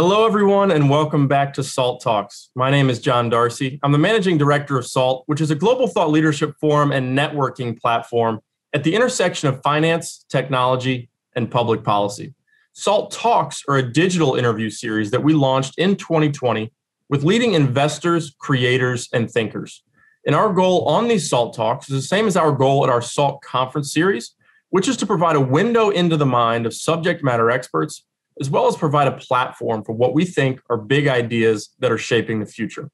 Hello, everyone, and welcome back to SALT Talks. My name is John Darcy. I'm the managing director of SALT, which is a global thought leadership forum and networking platform at the intersection of finance, technology, and public policy. SALT Talks are a digital interview series that we launched in 2020 with leading investors, creators, and thinkers. And our goal on these SALT Talks is the same as our goal at our SALT conference series, which is to provide a window into the mind of subject matter experts as well as provide a platform for what we think are big ideas that are shaping the future.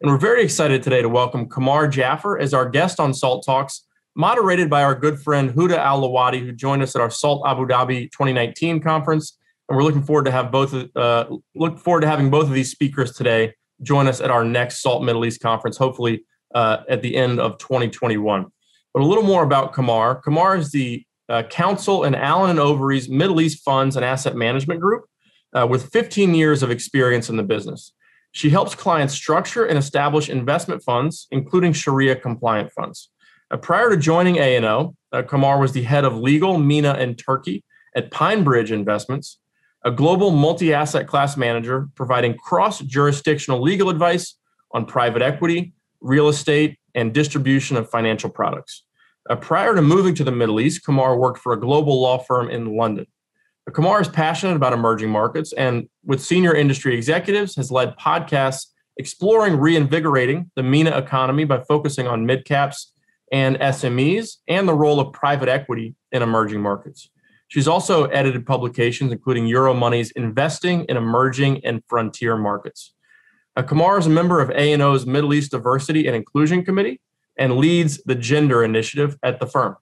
And we're very excited today to welcome Kamar Jaffer as our guest on SALT Talks, moderated by our good friend Huda Al Lawati, who joined us at our SALT Abu Dhabi 2019 conference. And we're looking forward to have both uh, look forward to having both of these speakers today join us at our next SALT Middle East conference, hopefully uh, at the end of 2021. But a little more about Kamar. Kamar is the uh, counsel in Allen and Overy's Middle East Funds and Asset Management Group uh, with 15 years of experience in the business. She helps clients structure and establish investment funds, including Sharia compliant funds. Uh, prior to joining A&O, uh, Kamar was the head of legal MENA and Turkey at PineBridge Investments, a global multi-asset class manager providing cross-jurisdictional legal advice on private equity, real estate, and distribution of financial products. Uh, prior to moving to the Middle East, Kamar worked for a global law firm in London. Kamar is passionate about emerging markets and, with senior industry executives, has led podcasts exploring reinvigorating the MENA economy by focusing on mid caps and SMEs and the role of private equity in emerging markets. She's also edited publications including Euromoney's Investing in Emerging and Frontier Markets. Uh, Kamar is a member of A&O's Middle East Diversity and Inclusion Committee and leads the gender initiative at the firm.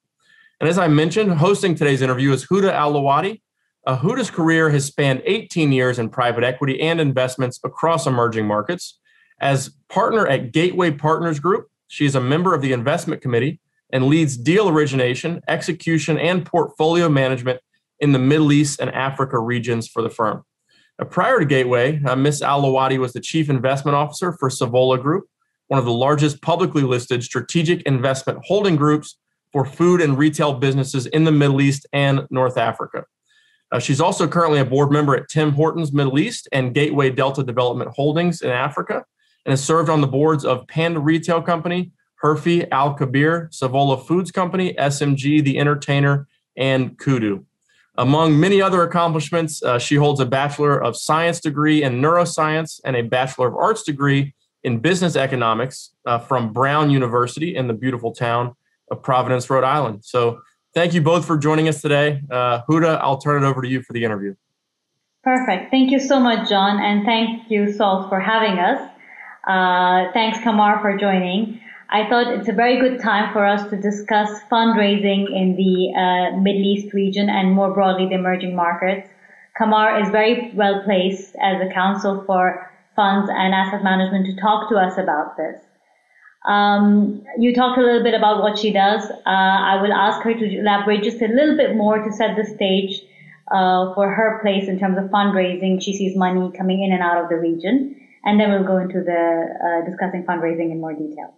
And as I mentioned, hosting today's interview is Huda Al Lawati. Uh, Huda's career has spanned 18 years in private equity and investments across emerging markets. As partner at Gateway Partners Group, she is a member of the investment committee and leads deal origination, execution, and portfolio management in the Middle East and Africa regions for the firm. Uh, prior to Gateway, uh, Ms. Al Lawati was the chief investment officer for Savola Group, one of the largest publicly listed strategic investment holding groups for food and retail businesses in the Middle East and North Africa. Uh, she's also currently a board member at Tim Hortons Middle East and Gateway Delta Development Holdings in Africa, and has served on the boards of Panda Retail Company, Herfy, Al Kabir, Savola Foods Company, SMG, The Entertainer, and Kudu. Among many other accomplishments, uh, she holds a Bachelor of Science degree in neuroscience and a Bachelor of Arts degree in business economics uh, from Brown University in the beautiful town of Providence, Rhode Island. So thank you both for joining us today. Uh, Huda, I'll turn it over to you for the interview. Perfect. Thank you so much, John. And thank you, Salt, for having us. Uh, thanks, Kamar, for joining. I thought it's a very good time for us to discuss fundraising in the uh, Middle East region and more broadly the emerging markets. Kamar is very well placed as a counsel for funds and asset management to talk to us about this. Um, you talked a little bit about what she does. Uh, I will ask her to elaborate just a little bit more to set the stage uh, for her place in terms of fundraising. She sees money coming in and out of the region, and then we'll go into the uh, discussing fundraising in more detail.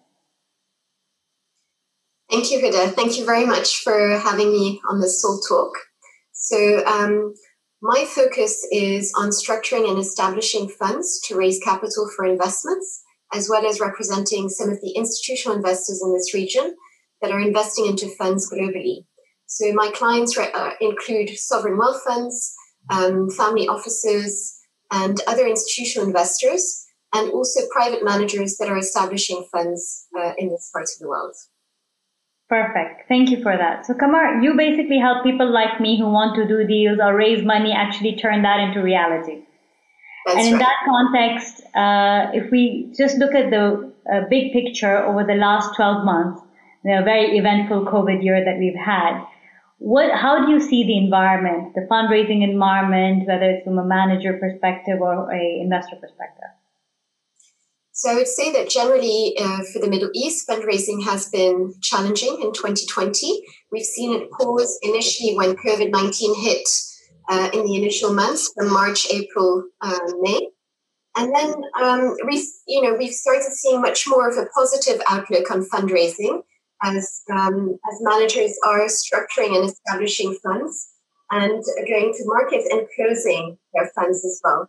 Thank you, Huda. Thank you very much for having me on this SALT Talk. So, um, my focus is on structuring and establishing funds to raise capital for investments, as well as representing some of the institutional investors in this region that are investing into funds globally. So my clients re- uh, include sovereign wealth funds, um, family offices, and other institutional investors, and also private managers that are establishing funds uh, in this part of the world. Perfect. Thank you for that. So Kamar, you basically help people like me who want to do deals or raise money actually turn that into reality. That's and in right. that context, uh, if we just look at the uh, big picture over the last 12 months, the very eventful COVID year that we've had, what, how do you see the environment, the fundraising environment, whether it's from a manager perspective or a investor perspective? So I would say that generally uh, for the Middle East, fundraising has been challenging in 2020. We've seen it pause initially when COVID 19 hit uh, in the initial months from March, April, uh, May. And then um, we, you know, we've started seeing much more of a positive outlook on fundraising as, um, as managers are structuring and establishing funds and going to market and closing their funds as well.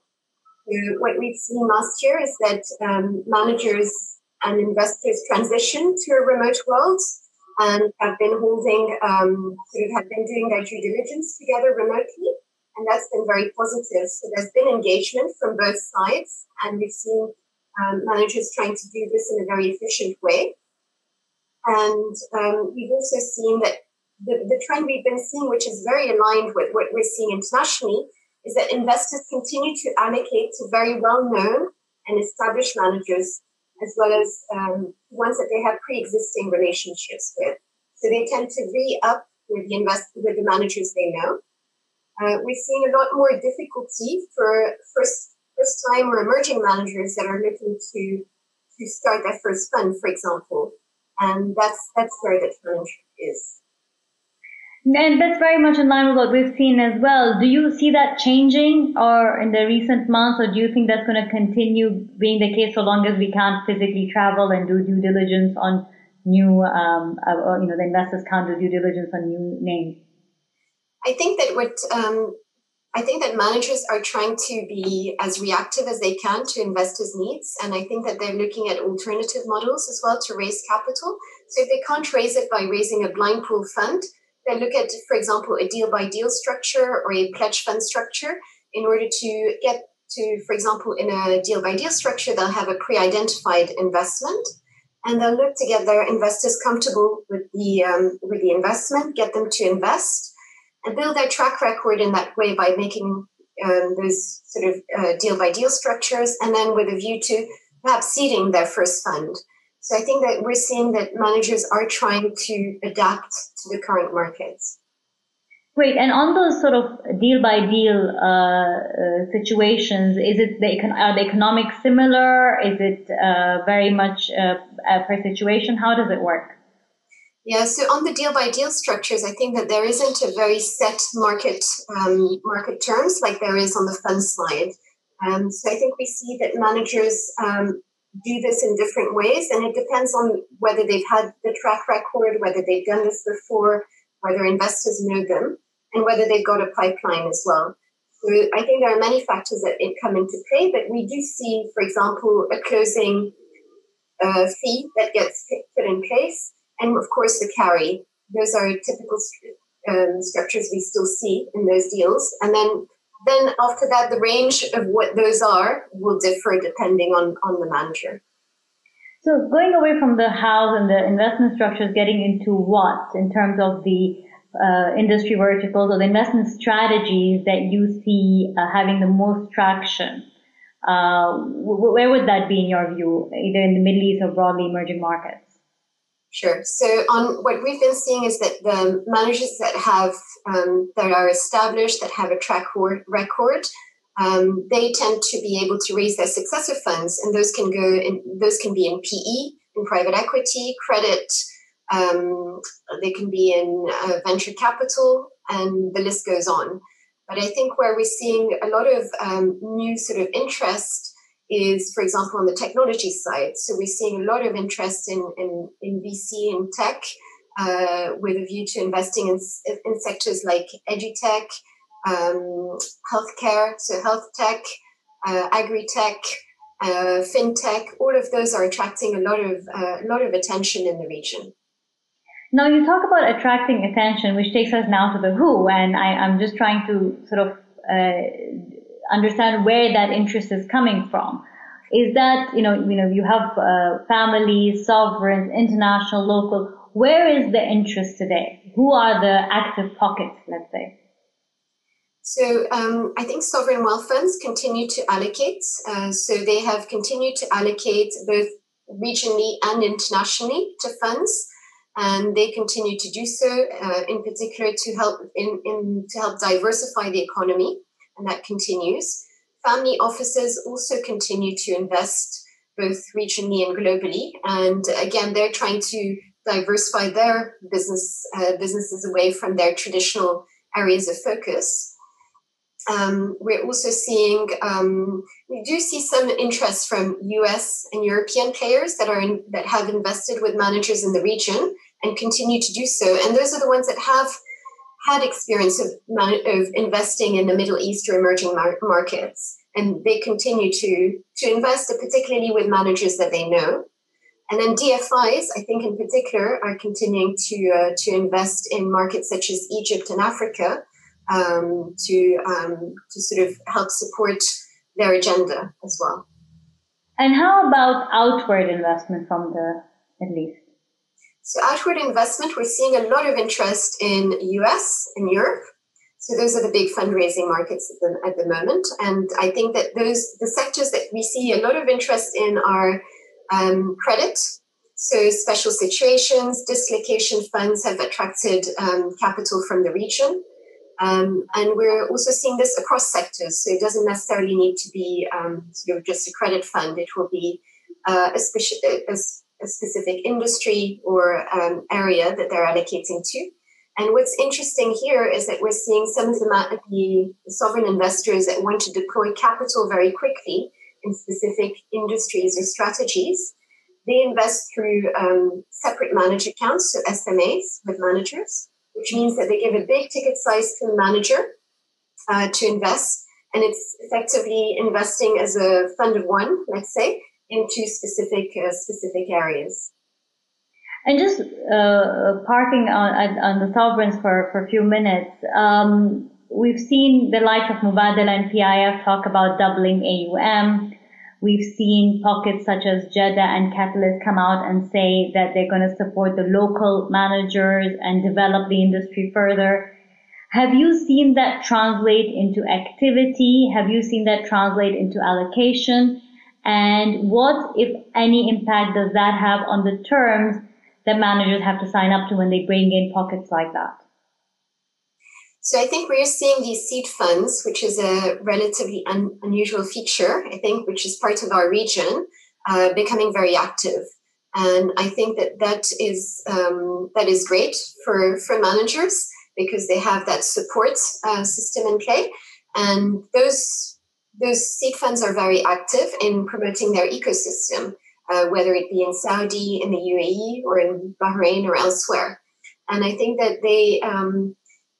So what we've seen last year is that um, managers and investors transition to a remote world and have been holding, um, sort of have been doing their due diligence together remotely. And that's been very positive. So there's been engagement from both sides, and we've seen um, managers trying to do this in a very efficient way. And um, we've also seen that the, the trend we've been seeing, which is very aligned with what we're seeing internationally, is that investors continue to allocate to very well known and established managers as well as um, ones that they have pre-existing relationships with. So they tend to re-up with the invest with the managers they know. Uh, we're seeing a lot more difficulty for first first time or emerging managers that are looking to to start their first fund, for example, and that's that's where the challenge is. And that's very much in line with what we've seen as well. Do you see that changing or in the recent months, or do you think that's going to continue being the case so long as we can't physically travel and do due diligence on new, um, uh, or, you know, the investors can't do due diligence on new names? I think that what um, I think that managers are trying to be as reactive as they can to investors' needs, and I think that they're looking at alternative models as well to raise capital. So if they can't raise it by raising a blind pool fund they look at, for example, a deal by deal structure or a pledge fund structure in order to get to, for example, in a deal by deal structure, they'll have a pre identified investment and they'll look to get their investors comfortable with the, um, with the investment, get them to invest and build their track record in that way by making um, those sort of deal by deal structures and then with a view to perhaps seeding their first fund. So I think that we're seeing that managers are trying to adapt to the current markets. Great. And on those sort of deal by deal uh, uh, situations, is it the are the economics similar? Is it uh, very much uh, per situation? How does it work? Yeah, so on the deal by deal structures, I think that there isn't a very set market um, market terms like there is on the fund side. Um, so I think we see that managers um, do this in different ways, and it depends on whether they've had the track record, whether they've done this before, whether investors know them, and whether they've got a pipeline as well. So I think there are many factors that come into play, but we do see, for example, a closing uh, fee that gets put in place, and of course the carry. Those are typical um, structures we still see in those deals, and then then after that, the range of what those are will differ depending on, on the manager. So going away from the house and the investment structures, getting into what in terms of the uh, industry verticals or the investment strategies that you see uh, having the most traction. Uh, where would that be in your view, either in the Middle East or broadly emerging markets? Sure. So on what we've been seeing is that the managers that have um, that are established, that have a track record, um, they tend to be able to raise their successor funds, and those can go in. Those can be in PE, in private equity, credit. Um, they can be in uh, venture capital, and the list goes on. But I think where we're seeing a lot of um, new sort of interest is, for example, on the technology side. So we're seeing a lot of interest in, in, in VC and tech uh, with a view to investing in, in sectors like edutech, um, healthcare, so health tech, uh, agri-tech, uh, fintech. All of those are attracting a lot of uh, a lot of attention in the region. Now you talk about attracting attention, which takes us now to the who, and I, am just trying to sort of uh, understand where that interest is coming from. Is that, you know, you know, you have uh, families, sovereigns, international, local. Where is the interest today? Who are the active pockets, let's say? So um, I think sovereign wealth funds continue to allocate. Uh, so they have continued to allocate both regionally and internationally to funds, and they continue to do so, uh, in particular to help in, in to help diversify the economy and that continues. Family offices also continue to invest both regionally and globally. And again, they're trying to diversify their business uh, businesses away from their traditional areas of focus. Um, we're also seeing um, we do see some interest from U.S. and European players that are in, that have invested with managers in the region and continue to do so. And those are the ones that have had experience of, of investing in the Middle East or emerging mar- markets. and they continue to to invest, particularly with managers that they know. And then DFIs, I think in particular, are continuing to uh, to invest in markets such as Egypt and Africa um, to um, to sort of help support their agenda as well. And how about outward investment from the Middle East? So outward investment, we're seeing a lot of interest in US and Europe. So those are the big fundraising markets at the, at the moment. And I think that those the sectors that we see a lot of interest in are um, credit. So special situations, dislocation funds have attracted um, capital from the region. Um, and we're also seeing this across sectors. So it doesn't necessarily need to be um, sort of just a credit fund. It will be uh, a, speci- a, a, specific industry or um, area that they're allocating to. And what's interesting here is that we're seeing some of the, the sovereign investors that want to deploy capital very quickly in specific industries or strategies. They invest through um, separate managed accounts, so SMAs with managers which means that they give a big ticket size to the manager uh, to invest. And it's effectively investing as a fund of one, let's say, into specific uh, specific areas. And just uh, parking on, on the sovereigns for, for a few minutes, um, we've seen the likes of Mubadala and PIF talk about doubling AUM. We've seen pockets such as Jada and Catalyst come out and say that they're going to support the local managers and develop the industry further. Have you seen that translate into activity? Have you seen that translate into allocation? And what, if any, impact does that have on the terms that managers have to sign up to when they bring in pockets like that? So I think we're seeing these seed funds, which is a relatively un- unusual feature, I think, which is part of our region, uh, becoming very active. And I think that that is um, that is great for for managers because they have that support uh, system in play, and those those seed funds are very active in promoting their ecosystem, uh, whether it be in Saudi, in the UAE, or in Bahrain or elsewhere. And I think that they um,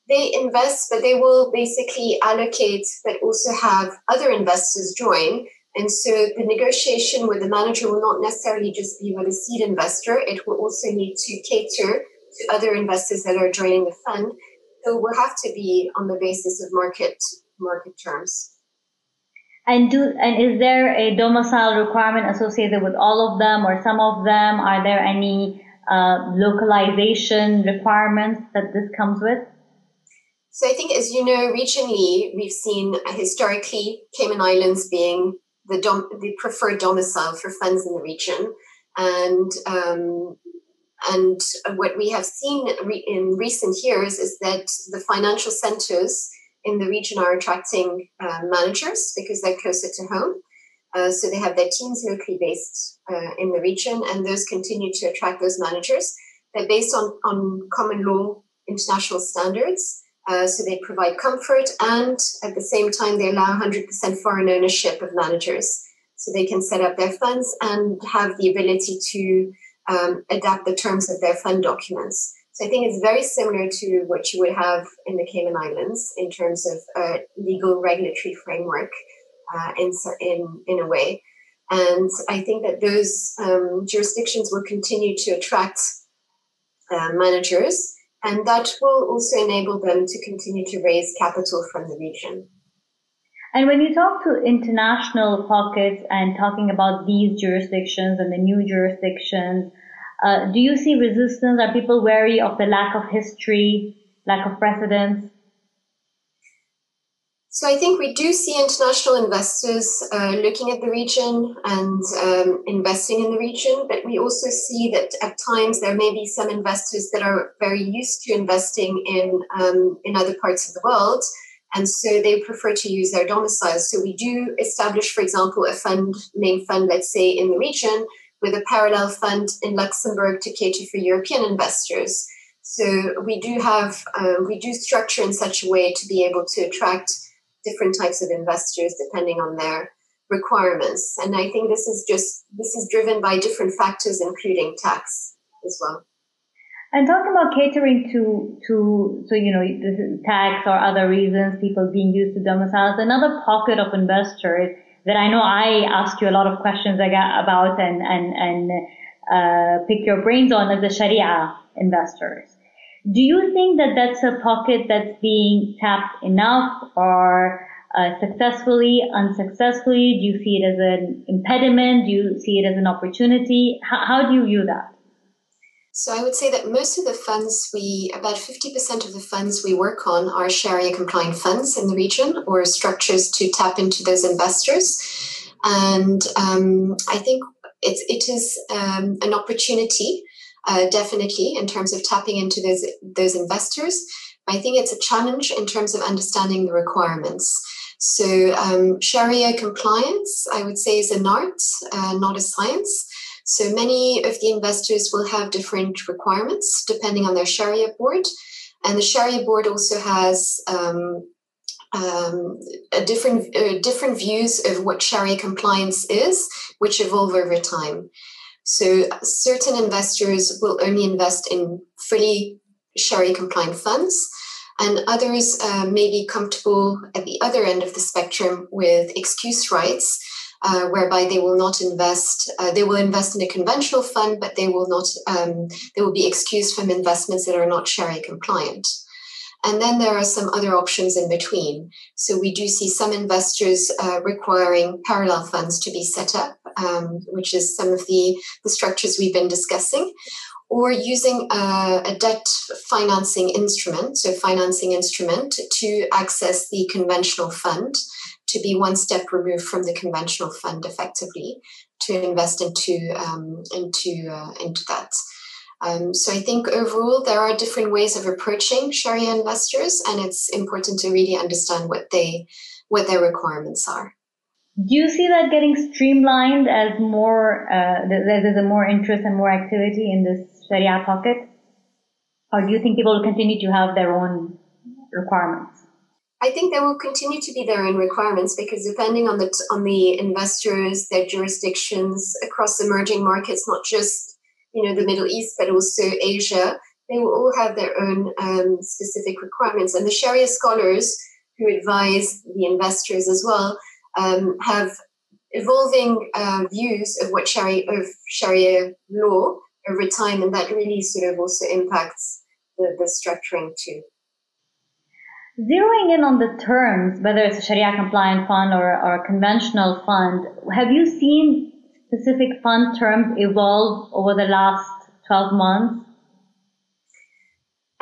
they invest, but they will basically allocate, but also have other investors join. And so the negotiation with the manager will not necessarily just be with a seed investor. It will also need to cater to other investors that are joining the fund. So will have to be on the basis of market market terms. And do and is there a domicile requirement associated with all of them or some of them? Are there any uh, localization requirements that this comes with? So I think, as you know, regionally, we've seen historically Cayman Islands being the, dom- the preferred domicile for funds in the region. And um, and what we have seen re- in recent years is that the financial centers in the region are attracting uh, managers because they're closer to home. Uh, so they have their teams locally based uh, in the region, and those continue to attract those managers. They're based on, on common law international standards. Uh, so they provide comfort and at the same time they allow 100% foreign ownership of managers. So they can set up their funds and have the ability to um, adapt the terms of their fund documents. So I think it's very similar to what you would have in the Cayman Islands in terms of a legal regulatory framework uh, in, in, in a way. And I think that those um, jurisdictions will continue to attract uh, managers and that will also enable them to continue to raise capital from the region. And when you talk to international pockets and talking about these jurisdictions and the new jurisdictions, uh, do you see resistance? Are people wary of the lack of history, lack of precedence? So I think we do see international investors uh, looking at the region and um, investing in the region, but we also see that at times there may be some investors that are very used to investing in um, in other parts of the world, and so they prefer to use their domiciles. So we do establish, for example, a fund, main fund, let's say in the region, with a parallel fund in Luxembourg to cater for European investors. So we do have uh, we do structure in such a way to be able to attract different types of investors depending on their requirements. And I think this is just this is driven by different factors, including tax as well. And talking about catering to, to, so, you know, tax or other reasons, people being used to domiciles, another pocket of investors that I know I ask you a lot of questions about and, and, and, uh, pick your brains on as the Sharia investors. Do you think that that's a pocket that's being tapped enough or uh, successfully, unsuccessfully? Do you see it as an impediment? Do you see it as an opportunity? How, how do you view that? So I would say that most of the funds we, about 50% of the funds we work on are Sharia compliant funds in the region or structures to tap into those investors. And um, I think it's, it is um, an opportunity, uh, definitely, in terms of tapping into those, those investors. I think it's a challenge in terms of understanding the requirements. So um, Sharia compliance, I would say, is an art, uh, not a science. So many of the investors will have different requirements depending on their Sharia board. And the Sharia board also has um, um, different uh, different views of what Sharia compliance is, which evolve over time. So certain investors will only invest in fully Sharia compliant funds, and others uh, may be comfortable at the other end of the spectrum with excuse rights, uh, whereby they will not invest. Uh, they will invest in a conventional fund, but they will not. Um, they will be excused from investments that are not Sharia compliant. And then there are some other options in between. So we do see some investors uh, requiring parallel funds to be set up, um, which is some of the, the structures we've been discussing, or using a, a debt financing instrument, so financing instrument to access the conventional fund to be one step removed from the conventional fund effectively to invest into um, into uh, into that. Um, so I think overall there are different ways of approaching Sharia investors, and it's important to really understand what they what their requirements are. Do you see that getting streamlined as more uh, there's a more interest and more activity in this Sharia pocket, or do you think people will continue to have their own requirements? I think there will continue to be their own requirements because depending on the on the investors, their jurisdictions across emerging markets, not just you know the Middle East but also Asia, they will all have their own um, specific requirements. And the Sharia scholars who advise the investors as well um, have evolving uh, views of what Sharia of Sharia law over time, and that really sort of also impacts the, the structuring too. Zeroing in on the terms, whether it's a Sharia compliant fund or, or a conventional fund, have you seen specific fund terms evolve over the last 12 months?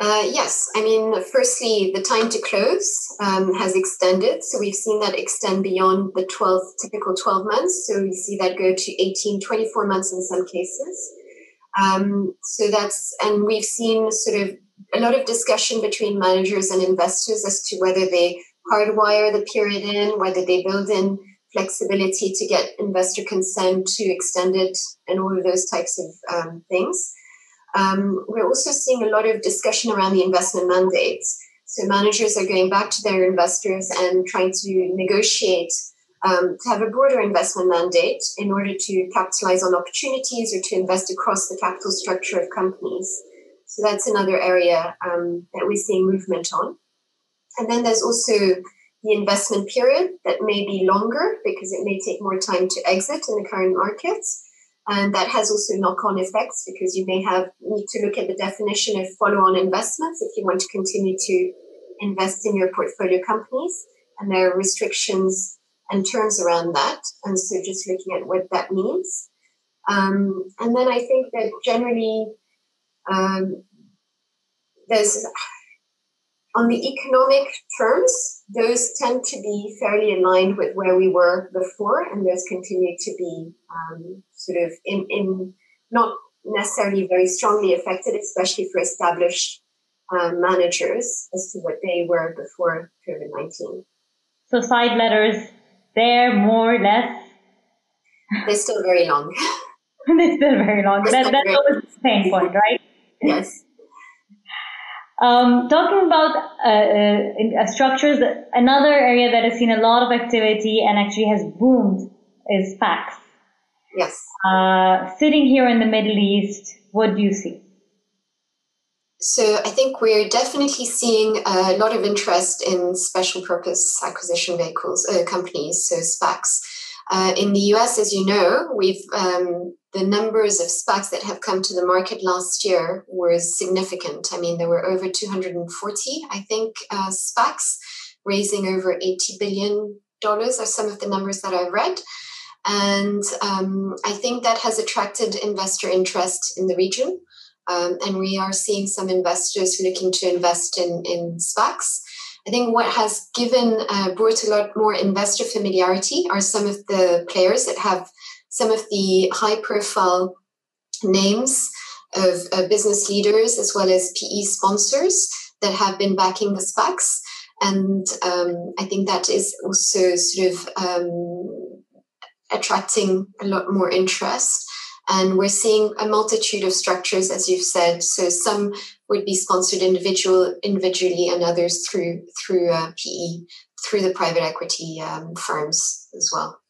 Uh, yes, I mean, firstly, the time to close um, has extended. So we've seen that extend beyond the 12, typical 12 months. So we see that go to 18, 24 months in some cases. Um, so that's, and we've seen sort of a lot of discussion between managers and investors as to whether they hardwire the period in, whether they build in flexibility to get investor consent to extend it, and all of those types of um, things. Um, we're also seeing a lot of discussion around the investment mandates. So managers are going back to their investors and trying to negotiate um, to have a broader investment mandate in order to capitalize on opportunities or to invest across the capital structure of companies. So that's another area um, that we're seeing movement on. And then there's also the investment period that may be longer because it may take more time to exit in the current markets. And that has also knock-on effects because you may have need to look at the definition of follow-on investments if you want to continue to invest in your portfolio companies. And there are restrictions and terms around that. And so just looking at what that means. Um, and then I think that generally um, there's on the economic terms, those tend to be fairly aligned with where we were before, and those continue to be um, sort of in, in not necessarily very strongly affected, especially for established um, managers as to what they were before COVID 19. So, side letters, they're more or less? They're still very long. They're still very long. That, that's always the pain point, right? Yes. Um, talking about uh, uh, uh, structures, another area that has seen a lot of activity and actually has boomed is SPACs. Yes. Uh, sitting here in the Middle East, what do you see? So I think we're definitely seeing a lot of interest in special purpose acquisition vehicles, uh, companies, so SPACs. Uh, in the US, as you know, we've um, the numbers of SPACs that have come to the market last year were significant. I mean, there were over 240, I think, uh, SPACs raising over 80 billion dollars are some of the numbers that I've read. And um, I think that has attracted investor interest in the region. Um, and we are seeing some investors looking to invest in, in SPACs. I think what has given uh, brought a lot more investor familiarity are some of the players that have some of the high profile names of uh, business leaders as well as PE sponsors that have been backing the SPACs. And um, I think that is also sort of um, attracting a lot more interest. And we're seeing a multitude of structures, as you've said. So some would be sponsored individual, individually, and others through through uh, PE, through the private equity um, firms as well.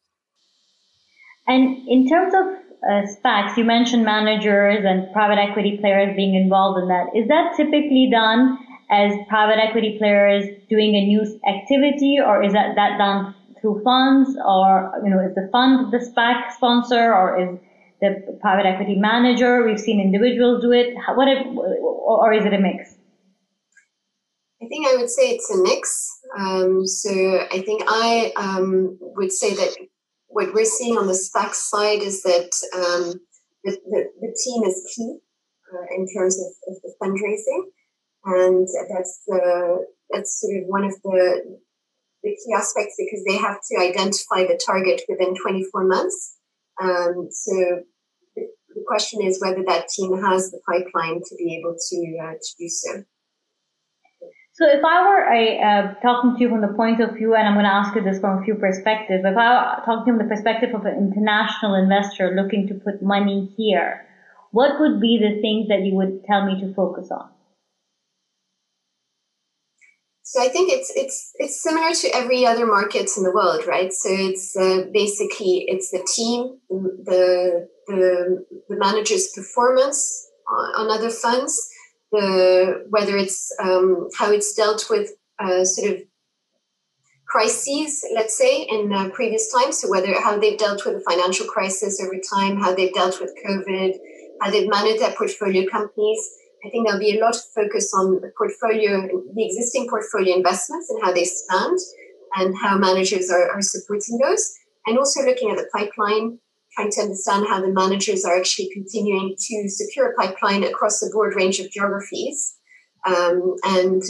And in terms of uh, SPACs, you mentioned managers and private equity players being involved in that. Is that typically done as private equity players doing a new activity, or is that that done through funds, or you know, is the fund the SPAC sponsor, or is the private equity manager. We've seen individuals do it. What, if, or is it a mix? I think I would say it's a mix. Um, so I think I um, would say that what we're seeing on the SPAC side is that um, the, the, the, team is key uh, in terms of, of, the fundraising, and that's the that's sort of one of the the key aspects because they have to identify the target within 24 months. Um, so the question is whether that team has the pipeline to be able to, uh, to do so. So if I were a, uh, talking to you from the point of view, and I'm going to ask you this from a few perspectives, if I were talking from the perspective of an international investor looking to put money here, what would be the things that you would tell me to focus on? So I think it's it's it's similar to every other markets in the world, right? So it's uh, basically it's the team, the the, the manager's performance on, on, other funds, the whether it's um, how it's dealt with uh, sort of crises, let's say, in uh, previous times. So whether how they've dealt with the financial crisis over time, how they've dealt with COVID, how they've managed their portfolio companies. I think there'll be a lot of focus on the portfolio, the existing portfolio investments and how they stand and how managers are, are supporting those. And also looking at the pipeline trying to understand how the managers are actually continuing to secure a pipeline across a broad range of geographies um, and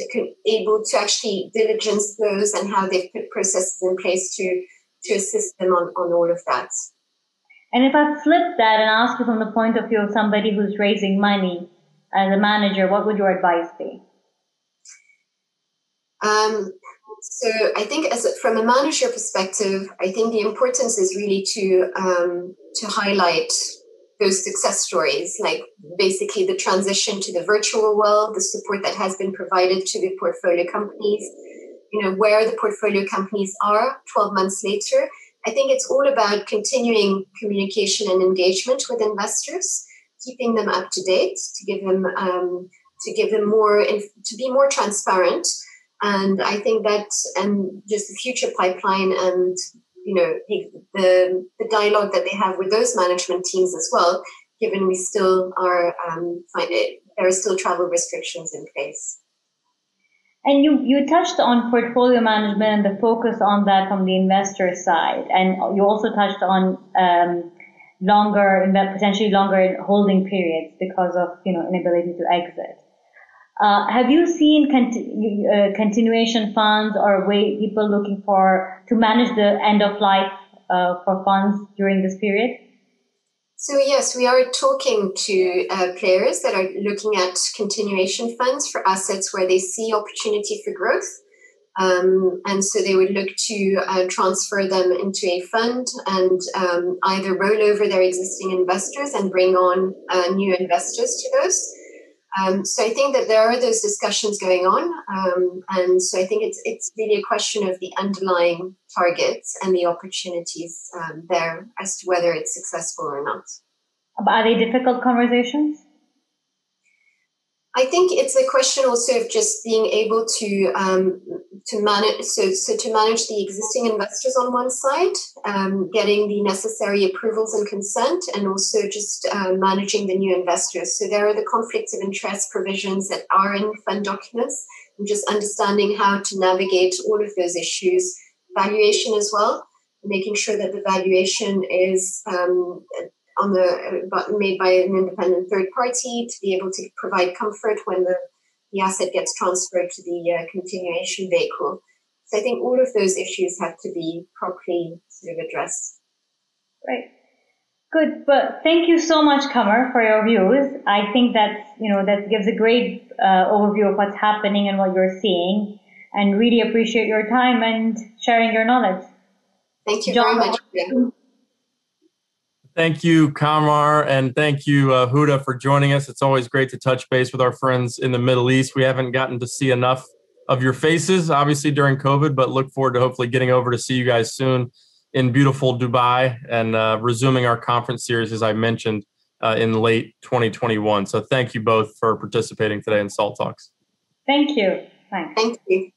able to actually diligence those and how they've put processes in place to, to assist them on, on all of that. And if I flip that and ask you from the point of view of somebody who's raising money as a manager, what would your advice be? Um, so I think, as a, from a manager perspective, I think the importance is really to um, to highlight those success stories, like basically the transition to the virtual world, the support that has been provided to the portfolio companies, you know, where the portfolio companies are 12 months later. I think it's all about continuing communication and engagement with investors, keeping them up to date, to give them um, to give them more, to be more transparent and I think that and just the future pipeline and you know the, the, dialogue that they have with those management teams as well, given we still are um, find it there are still travel restrictions in place. And you, you touched on portfolio management and the focus on that from the investor side. And you also touched on um, longer, potentially longer holding periods because of, you know, inability to exit. Uh, have you seen uh, continuation funds or way people looking for to manage the end of life uh, for funds during this period? So yes, we are talking to uh, players that are looking at continuation funds for assets where they see opportunity for growth. Um, and so they would look to uh, transfer them into a fund and um, either roll over their existing investors and bring on new investors to those um, so I think that there are those discussions going on, um, and so I think it's it's really a question of the underlying targets and the opportunities um, there as to whether it's successful or not. Are they difficult conversations? I think it's a question also of just being able to um, to manage so, so to manage the existing investors on one side, um, getting the necessary approvals and consent, and also just uh, managing the new investors. So there are the conflicts of interest provisions that are in fund documents, and just understanding how to navigate all of those issues, valuation as well, making sure that the valuation is um, on the uh, made by an independent third party to be able to provide comfort when the, the asset gets transferred to the uh, continuation vehicle. So I think all of those issues have to be properly sort of addressed. Right. Good, but thank you so much, Kamar, for your views. I think that you know that gives a great uh, overview of what's happening and what you're seeing, and really appreciate your time and sharing your knowledge. Thank you John, very much. Yeah. Thank you, Kamar, and thank you, uh, Huda, for joining us. It's always great to touch base with our friends in the Middle East. We haven't gotten to see enough of your faces, obviously, during COVID, but look forward to hopefully getting over to see you guys soon in beautiful Dubai and uh, resuming our conference series, as I mentioned, uh, in late 2021. So thank you both for participating today in SALT Talks. Thank you. Thanks. Thank you.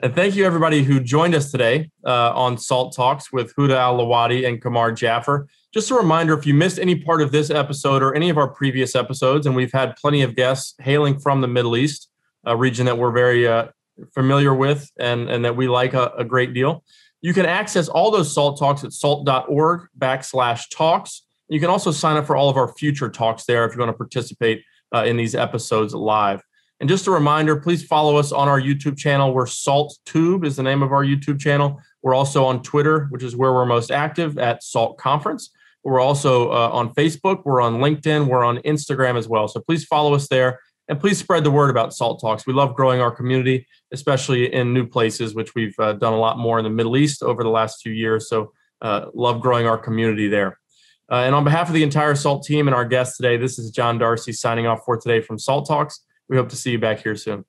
And thank you, everybody who joined us today uh, on SALT Talks with Huda Al Lawati and Kamar Jaffer. Just a reminder if you missed any part of this episode or any of our previous episodes, and we've had plenty of guests hailing from the Middle East, a region that we're very uh, familiar with and, and that we like a, a great deal. You can access all those SALT talks at salt.org backslash talks. You can also sign up for all of our future talks there if you want to participate uh, in these episodes live. And just a reminder, please follow us on our YouTube channel. We're Salt Tube is the name of our YouTube channel. We're also on Twitter, which is where we're most active at Salt Conference. We're also uh, on Facebook, we're on LinkedIn, we're on Instagram as well. So please follow us there and please spread the word about Salt Talks. We love growing our community, especially in new places, which we've uh, done a lot more in the Middle East over the last few years. So uh, love growing our community there. Uh, and on behalf of the entire SALT team and our guests today, this is John Darcy signing off for today from SALT Talks. We hope to see you back here soon.